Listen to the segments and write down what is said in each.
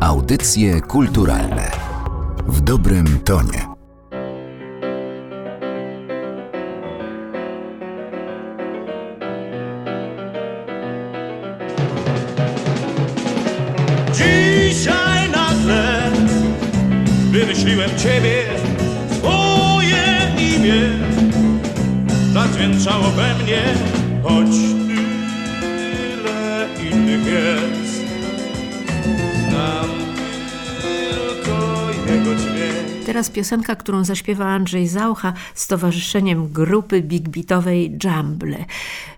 Audycje kulturalne w dobrym tonie. Dzisiaj nagle wymyśliłem ciebie, twoje imię zadźwięczało we mnie, choć tyle innych jest. Teraz piosenka, którą zaśpiewa Andrzej Zaucha z towarzyszeniem grupy big beatowej Jumble.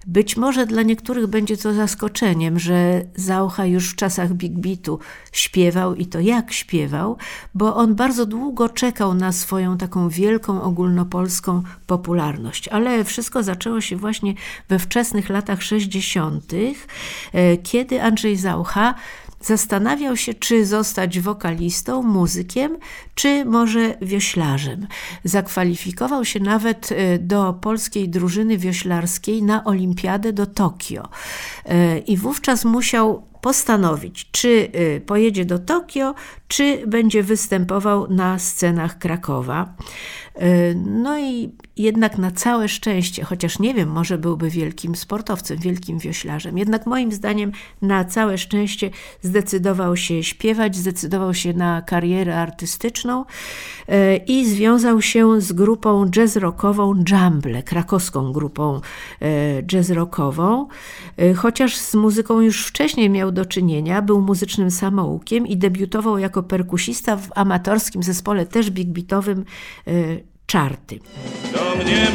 Być może dla niektórych będzie to zaskoczeniem, że Zaucha już w czasach big beatu śpiewał i to jak śpiewał, bo on bardzo długo czekał na swoją taką wielką ogólnopolską popularność. Ale wszystko zaczęło się właśnie we wczesnych latach 60., e, kiedy Andrzej Zaucha zastanawiał się, czy zostać wokalistą, muzykiem, czy może wioślarzem. Zakwalifikował się nawet e, do polskiej drużyny wioślarskiej na olimpiadę do Tokio. E, I wówczas musiał postanowić, czy e, pojedzie do Tokio, czy będzie występował na scenach Krakowa. No i jednak na całe szczęście, chociaż nie wiem, może byłby wielkim sportowcem, wielkim wioślarzem, jednak moim zdaniem na całe szczęście zdecydował się śpiewać, zdecydował się na karierę artystyczną e, i związał się z grupą jazz rockową Jumble, krakowską grupą jazz rockową. Chociaż z muzyką już wcześniej miał do czynienia, był muzycznym samoukiem i debiutował jako perkusista w amatorskim zespole też big beatowym czarty. Do mnie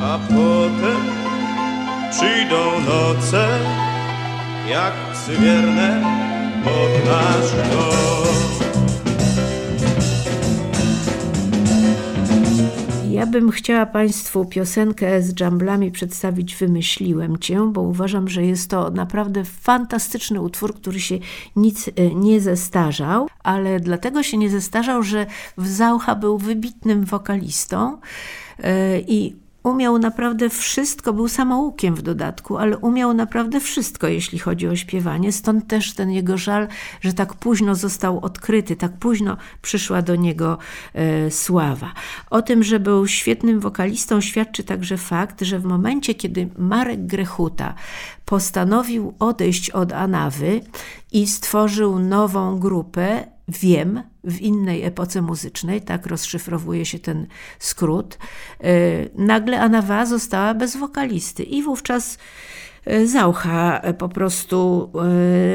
A potem Przyjdą noce, jak psy wierne pod nasz dom. Ja bym chciała Państwu piosenkę z dżamblami przedstawić Wymyśliłem Cię, bo uważam, że jest to naprawdę fantastyczny utwór, który się nic e, nie zestarzał, ale dlatego się nie zestarzał, że w Zaucha był wybitnym wokalistą e, i umiał naprawdę wszystko, był samoukiem w dodatku, ale umiał naprawdę wszystko, jeśli chodzi o śpiewanie. Stąd też ten jego żal, że tak późno został odkryty, tak późno przyszła do niego e, sława. O tym, że był świetnym wokalistą, świadczy także fakt, że w momencie, kiedy Marek Grechuta postanowił odejść od Anawy i stworzył nową grupę, Wiem, w innej epoce muzycznej, tak rozszyfrowuje się ten skrót, e, nagle Anawa została bez wokalisty i wówczas e, Zaucha po prostu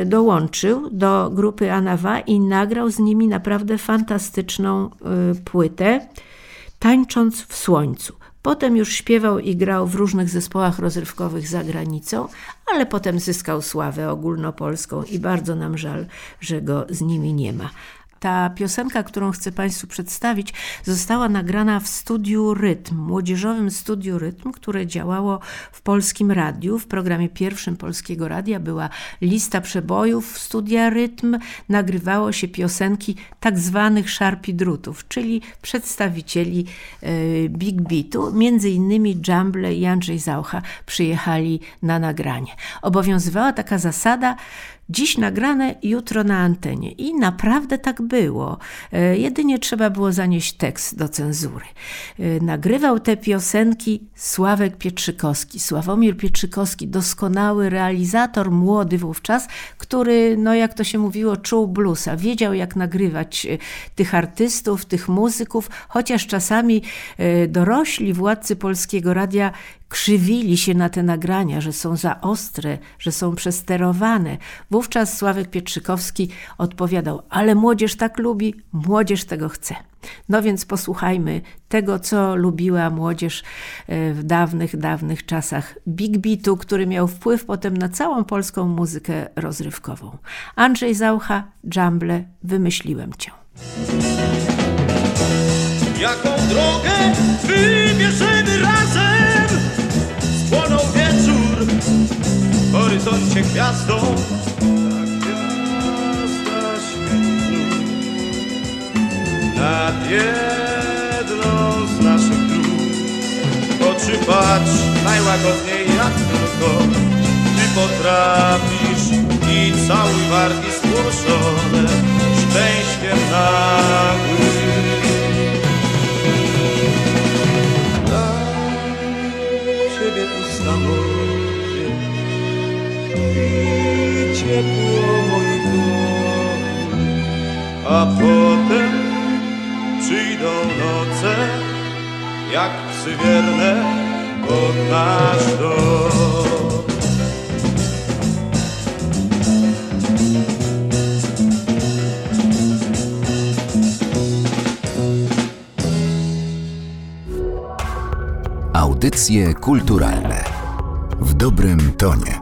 e, dołączył do grupy Anawa i nagrał z nimi naprawdę fantastyczną płytę Tańcząc w słońcu. Potem już śpiewał i grał w różnych zespołach rozrywkowych za granicą, ale potem zyskał sławę ogólnopolską i bardzo nam żal, że go z nimi nie ma. Ta piosenka, którą chcę Państwu przedstawić, została nagrana w studiu Rytm, młodzieżowym studiu Rytm, które działało w polskim radiu. W programie pierwszym polskiego radia była lista przebojów studia Rytm. Nagrywało się piosenki tak zwanych szarpi drutów, czyli przedstawicieli e, Big Beatu. Między innymi Jumble i Andrzej Zaucha przyjechali na nagranie. Obowiązywała taka zasada, Dziś nagrane, jutro na antenie. I naprawdę tak było. E, jedynie trzeba było zanieść tekst do cenzury. E, nagrywał te piosenki Sławek Pietrzykowski. Sławomir Pietrzykowski, doskonały realizator, młody wówczas, który, no jak to się mówiło, czuł bluesa. Wiedział, jak nagrywać e, tych artystów, tych muzyków, chociaż czasami dorośli władcy polskiego radia krzywili się na te nagrania, że są za ostre, że są przesterowane. Wówczas Sławek Pietrzykowski odpowiadał: Ale młodzież tak lubi, młodzież tego chce. No więc posłuchajmy tego, co lubiła młodzież e, w dawnych, dawnych czasach Big Beatu, który miał wpływ potem na całą polską muzykę rozrywkową. Andrzej Zaucha, Jumble, wymyśliłem cię. Jaką drogę wybierz? Wierzymy razem horyzoncie gwiazdą Nad jedną z naszych dróg Oczy patrz najłagodniej jak tylko. Ty potrafisz i cały wargi spłoszone Szczęściem nagłym ciebie pusta morze ciepło a potem przyjdą noce, jak pod nasz dom. Audycje kulturalne w dobrym tonie.